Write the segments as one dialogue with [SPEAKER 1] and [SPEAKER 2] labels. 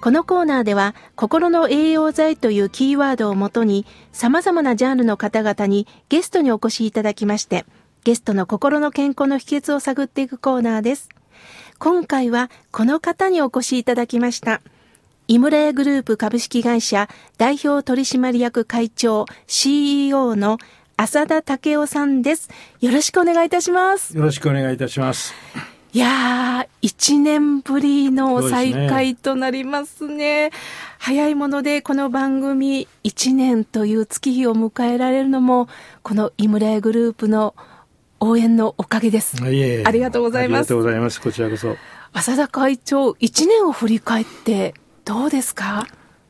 [SPEAKER 1] このコーナーでは、心の栄養剤というキーワードをもとに、様々なジャンルの方々にゲストにお越しいただきまして、ゲストの心の健康の秘訣を探っていくコーナーです。今回はこの方にお越しいただきました。井村屋グループ株式会社代表取締役会長 CEO の浅田武夫さんです。よろしくお願いいたします。
[SPEAKER 2] よろしくお願いいたします。
[SPEAKER 1] いやー、一年ぶりの再会となりますね。すね早いもので、この番組一年という月日を迎えられるのも、この井村屋グループの応援のおかげです。ありがとうございます。あり
[SPEAKER 2] がとうございます。こちらこそ。
[SPEAKER 1] 浅田会長、一年を振り返ってどうですか？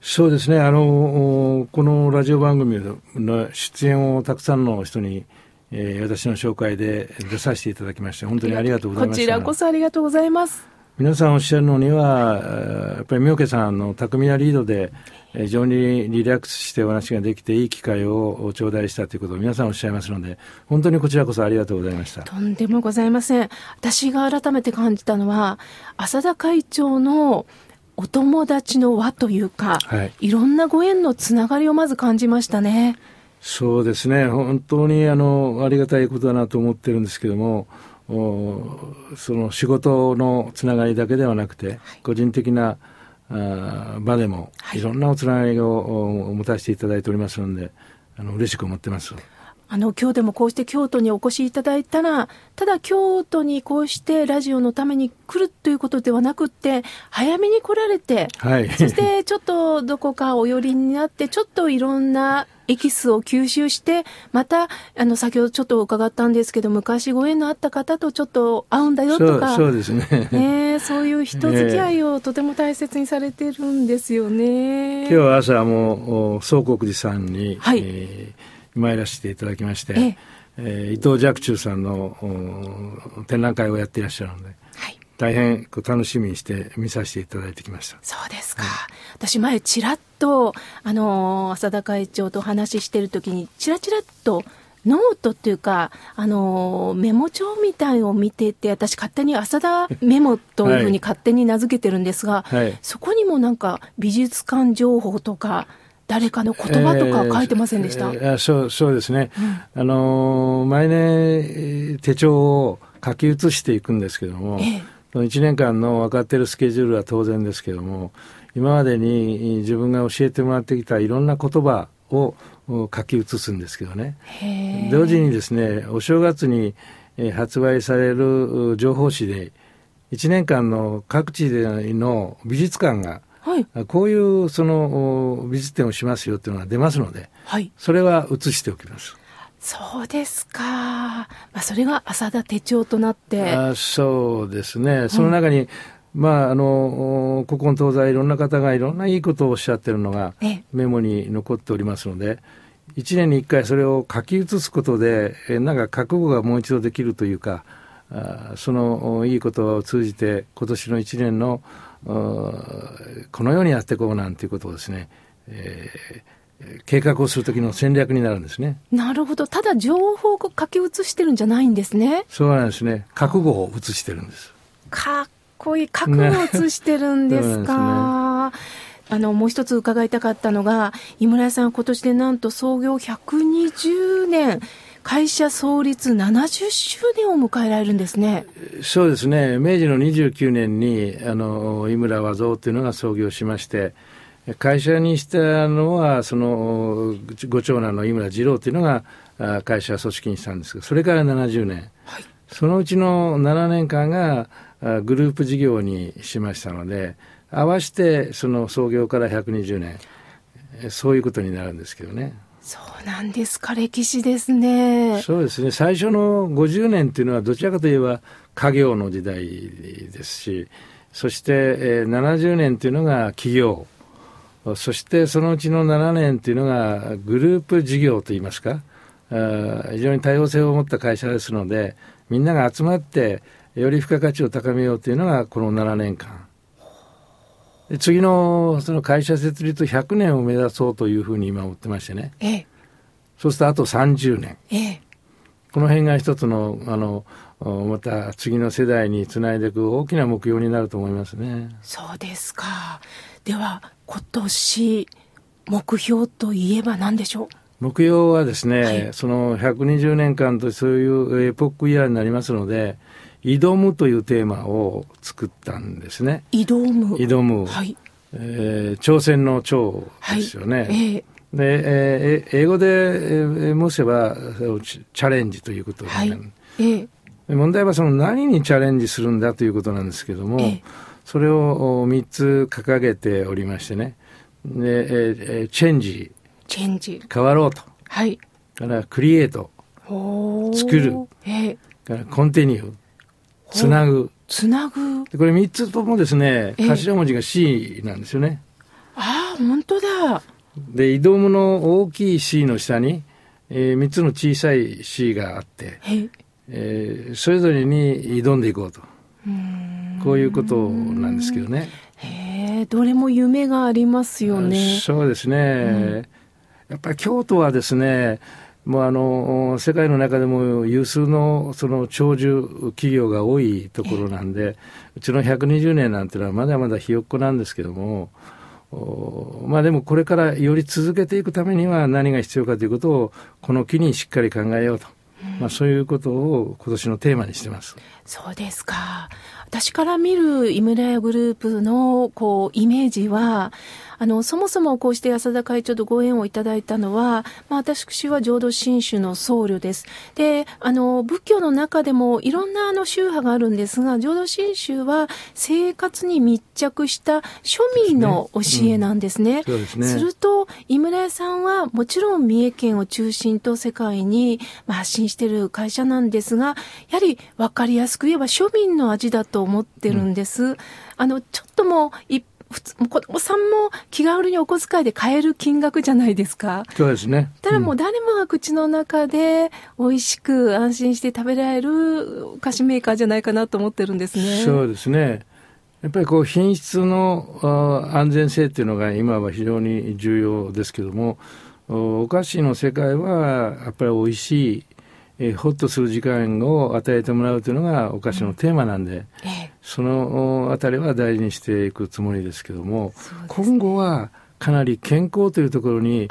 [SPEAKER 2] そうですね、あの、このラジオ番組の出演をたくさんの人に、えー、私の紹介で出させていただきまして、本当にありがとうございま
[SPEAKER 1] す。こちらこそありがとうございます。
[SPEAKER 2] 皆さんおっしゃるのには、やっぱり妙家さんの巧みなリードで、非常にリラックスしてお話ができていい機会を頂戴したということを皆さんおっしゃいますので、本当にこちらこそありがとうございました。
[SPEAKER 1] とんでもございません。私が改めて感じたのは、浅田会長のお友達の輪というか、はい、いろんなご縁のつながりをまず感じましたね。
[SPEAKER 2] そうですね。本当にあのありがたいことだなと思ってるんですけどもその仕事のつながりだけではなくて、はい、個人的なあ場でも、い、ろんなおつながりを持たせていただいておりますのであの嬉しく思ってます。
[SPEAKER 1] あの、今日でもこうして京都にお越しいただいたら、ただ京都にこうしてラジオのために来るということではなくって、早めに来られて、はい、そしてちょっとどこかお寄りになって、ちょっといろんなエキスを吸収して、また、あの、先ほどちょっと伺ったんですけど、昔ご縁のあった方とちょっと会うんだよとか、
[SPEAKER 2] そうですね。
[SPEAKER 1] ねそういう人付き合いをとても大切にされてるんですよね。
[SPEAKER 2] 今日朝も、宗国寺さんに、はい、えー参らせていただきまして、ええ。ー、伊藤若冲さんの展覧会をやっていらっしゃるので、はい、大変楽しみにして見させていただいてきました。
[SPEAKER 1] そうですか、はい、私前ちらっとあの浅田会長とお話ししてる時にちらちらっとノートっていうか、あのメモ帳みたいを見てて、私勝手に浅田メモというふうに勝手に名付けてるんですが、はい、そこにもなんか美術館情報とか、誰かの言葉とか書いてませんでした、え
[SPEAKER 2] ー、そうそうですね、うん、あの毎年手帳を書き写していくんですけども、えー、1年間の分かってるスケジュールは当然ですけども今までに自分が教えてもらってきたいろんな言葉を書き写すんですけどね。同時にですねお正月に発売される情報誌で1年間の各地での美術館がはい、こういうその美術展をしますよっていうのが出ますので、はい、それは写しておきます。
[SPEAKER 1] そうですか。まあ、それが浅田手帳となって。
[SPEAKER 2] あそうですね。その中に、うん、まあ、あの、古今東西いろんな方がいろんないいことをおっしゃってるのがメモに残っておりますので、1年に1回それを書き写すことで、えなんか覚悟がもう一度できるというか、あそのいいことを通じて今年の1年のこのようにやっていこうなんていうことをですね、えー、計画をする時の戦略になるんですね。
[SPEAKER 1] なるほど。ただ情報を書き写してるんじゃないんですね。
[SPEAKER 2] そうなんですね。覚悟を写してるんです。
[SPEAKER 1] かっこいい。覚悟を写してるんですか。ね、あの、もう一つ伺いたかったのが、井村屋さん今年でなんと創業120年。会社創立70周年を迎えられるんですね。
[SPEAKER 2] そうですね。明治の29年に、あの、井村和蔵というのが創業しまして、会社にしたのは、その、ご長男の井村二郎というのが、会社組織にしたんですが、それから70年。はい、そのうちの7年間が、グループ事業にしましたので、合わせて、その創業から120年、そういうことになるんですけどね。
[SPEAKER 1] そうなんですか、歴史ですね。
[SPEAKER 2] そうですね。最初の50年っていうのはどちらかといえば家業の時代ですし、そして、えー、70年っていうのが企業そしてそのうちの7年というのがグループ事業といいますか、非常に多様性を持った会社ですので、みんなが集まってより付加価値を高めようというのがこの7年間。次のその会社設立100年を目指そうというふうに今思ってましてね。ええ、そうするとあと30年。ええ、この辺が一つの、あの、また次の世代につないでいく大きな目標になると思いますね。
[SPEAKER 1] そうですか。では、今年、目標といえば何でしょう？
[SPEAKER 2] 目標はですね、はい、その120年間とそういうエポックイヤーになりますので、挑むというテーマを作ったんですね。
[SPEAKER 1] 挑む。
[SPEAKER 2] 挑む。はい。えー、挑戦の挑ですよね。はい、えーで、えー、英語で、えー、申せばチャレンジということで、はい。えー、問題はその何にチャレンジするんだということなんですけども、えー、それを3つ掲げておりましてね。で、えー、チェンジ。
[SPEAKER 1] チェンジ。
[SPEAKER 2] 変わろうと、はい、からクリエイト。作る、えー、からコンティニューつなぐ。
[SPEAKER 1] つなぐ。
[SPEAKER 2] これ3つともですね、頭文字が C なんですよね。
[SPEAKER 1] ああ、本当だ。
[SPEAKER 2] で、移動の大きい C の下に、えー、3つの小さい C があって、えー、それぞれに挑んでいこうと。うこういうことなんですけどね。
[SPEAKER 1] へえ、どれも夢がありますよね。
[SPEAKER 2] そうですね。うん、やっぱり京都はですね、もうあの世界の中でも有数のその長寿企業が多いところなんで、うちの120年なんていうのはまだまだひよっこなんですけども、まあでもこれからより続けていくためには何が必要かということをこの機にしっかり考えようと。まあ、そういうことを今年のテーマにしてます。
[SPEAKER 1] そうですか。私から見る井村屋グループのこうイメージは、あの、そもそもこうして安田会長とご縁をいただいたのは、まあ私は浄土真宗の僧侶です。で、あの、仏教の中でもいろんなあの宗派があるんですが、浄土真宗は生活に密着した庶民の教えなんですね。すねうん、すねすると、井村屋さんはもちろん三重県を中心と世界に発信している会社なんですが、やはり分かりやすく言えば庶民の味だと思ってるんです。うん、あの、ちょっとも一普通、子供さんも気軽にお小遣いで買える金額じゃないですか。
[SPEAKER 2] そうですね。
[SPEAKER 1] ただもう誰もが口の中で美味しく安心して食べられるお菓子メーカーじゃないかなと思ってるんですね。
[SPEAKER 2] そうですね。やっぱりこう品質の安全性っていうのが今は非常に重要ですけども、お菓子の世界はやっぱり美味しいえー、ホッとする時間を与えてもらうというのがお菓子のテーマなんで、うんえそのあたりは大事にしていくつもりですけども、ね、今後はかなり健康というところに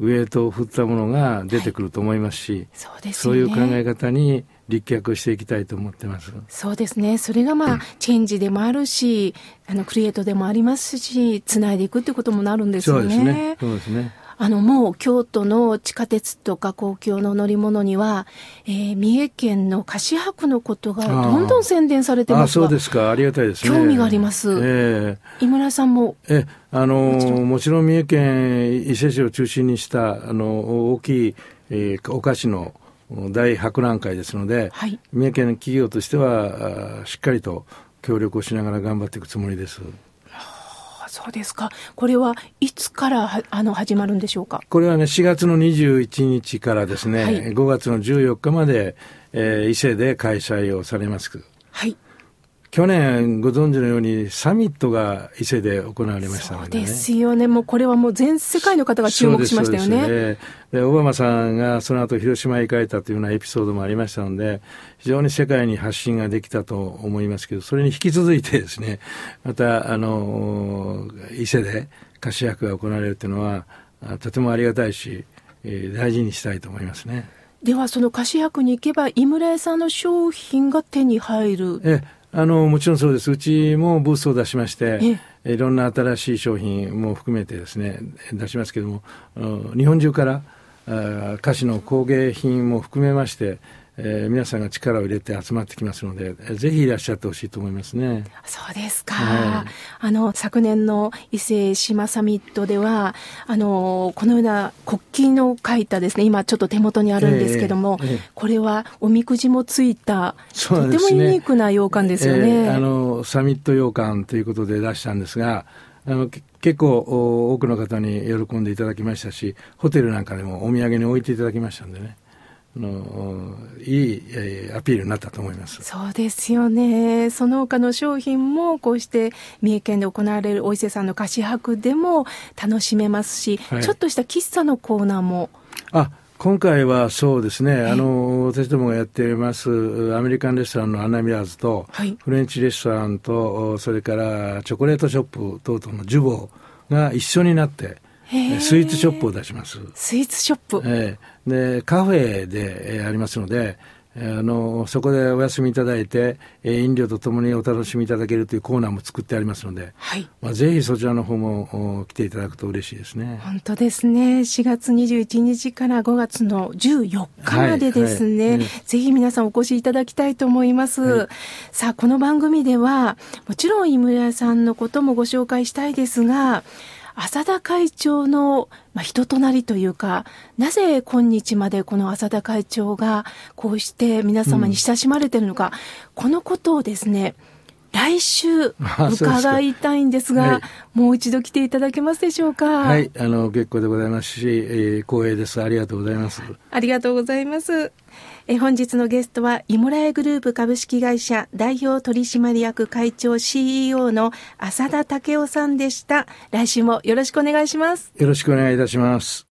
[SPEAKER 2] ウエイトを振ったものが出てくると思いますし、はいそうね、そういう考え方に立脚していきたいと思ってます。
[SPEAKER 1] そうですね。それがまあ、うん、チェンジでもあるし、あの、クリエイトでもありますし、つないでいくってこともなるんですよね。そうですね。そうですね。あの、もう京都の地下鉄とか公共の乗り物には、えー、三重県の菓子博のことがどんどん宣伝されてます
[SPEAKER 2] そうですか。ありがたいです
[SPEAKER 1] ね。興味があります。えー、井村さんも。
[SPEAKER 2] え、あのー、もちろん三重県伊勢市を中心にした、あの、大きい、えー、お菓子の大博覧会ですので、はい、三重県の企業としては、しっかりと協力をしながら頑張っていくつもりです。
[SPEAKER 1] そうですか。これはいつからあの始まるんでしょうか？
[SPEAKER 2] これはね、4月の21日からですね、はい、5月の14日まで、えー、伊勢で開催をされます。はい。去年ご存知のようにサミットが伊勢で行われましたので、
[SPEAKER 1] ね、そうですよね。もうこれはもう全世界の方が注目しましたよね。で、
[SPEAKER 2] ね、オバマさんがその後広島へ行かれたというようなエピソードもありましたので、非常に世界に発信ができたと思いますけど、それに引き続いてですね、また、あの、伊勢で菓子役が行われるというのは、とてもありがたいし、えー、大事にしたいと思いますね。
[SPEAKER 1] では、その菓子役に行けば、井村屋さんの商品が手に入る。
[SPEAKER 2] えあの、もちろんそうです。うちもブースを出しまして、いろんな新しい商品も含めてですね、出しますけども、日本中から菓子の工芸品も含めまして、えー、皆さんが力を入れて集まってきますので、ぜひいらっしゃってほしいと思いますね。
[SPEAKER 1] そうですか。はい、あの、昨年の伊勢志摩サミットでは、あの、このような国旗の書いたですね、今ちょっと手元にあるんですけども、えーえー、これはおみくじもついた、とてもユニークな羊羹ですよね。
[SPEAKER 2] えー、あの、サミット羊羹ということで出したんですが、あの結構多くの方に喜んでいただきましたし、ホテルなんかでもお土産に置いていただきましたんでね。のいい、えー、アピールになったと思います。
[SPEAKER 1] そうですよね。その他の商品もこうして三重県で行われるお伊勢さんの菓子博でも楽しめますし、はい、ちょっとした喫茶のコーナーも。
[SPEAKER 2] あ今回はそうですね、あの、私どもがやっています、アメリカンレストランのアンナミラーズと、はい、フレンチレストランと、それからチョコレートショップ等々のジュボが一緒になって、スイーツショップを出します。
[SPEAKER 1] スイーツショップ、
[SPEAKER 2] えー、で、カフェで、えー、ありますので、あのそこでお休みいただいて、飲料とともにお楽しみいただけるというコーナーも作ってありますので、はい、まあ、ぜひそちらの方も来ていただくと嬉しいですね。
[SPEAKER 1] 本当ですね。4月21日から5月の14日までですね、はいはい、ぜひ皆さんお越しいただきたいと思います。さあ、この番組では、もちろん井村さんのこともご紹介したいですが、浅田会長の、まあ、人となりというか、なぜ今日までこの浅田会長がこうして皆様に親しまれているのか、うん、このことをですね、来週伺いたいんですが、はい、もう一度来ていただけますでしょうか？
[SPEAKER 2] はい、あの結構でございますし、えー、光栄です。ありがとうございます。
[SPEAKER 1] ありがとうございます。え本日のゲストは、イモラエグループ株式会社代表取締役会長 CEO の浅田武雄さんでした。来週もよろしくお願いします。
[SPEAKER 2] よろしくお願いいたします。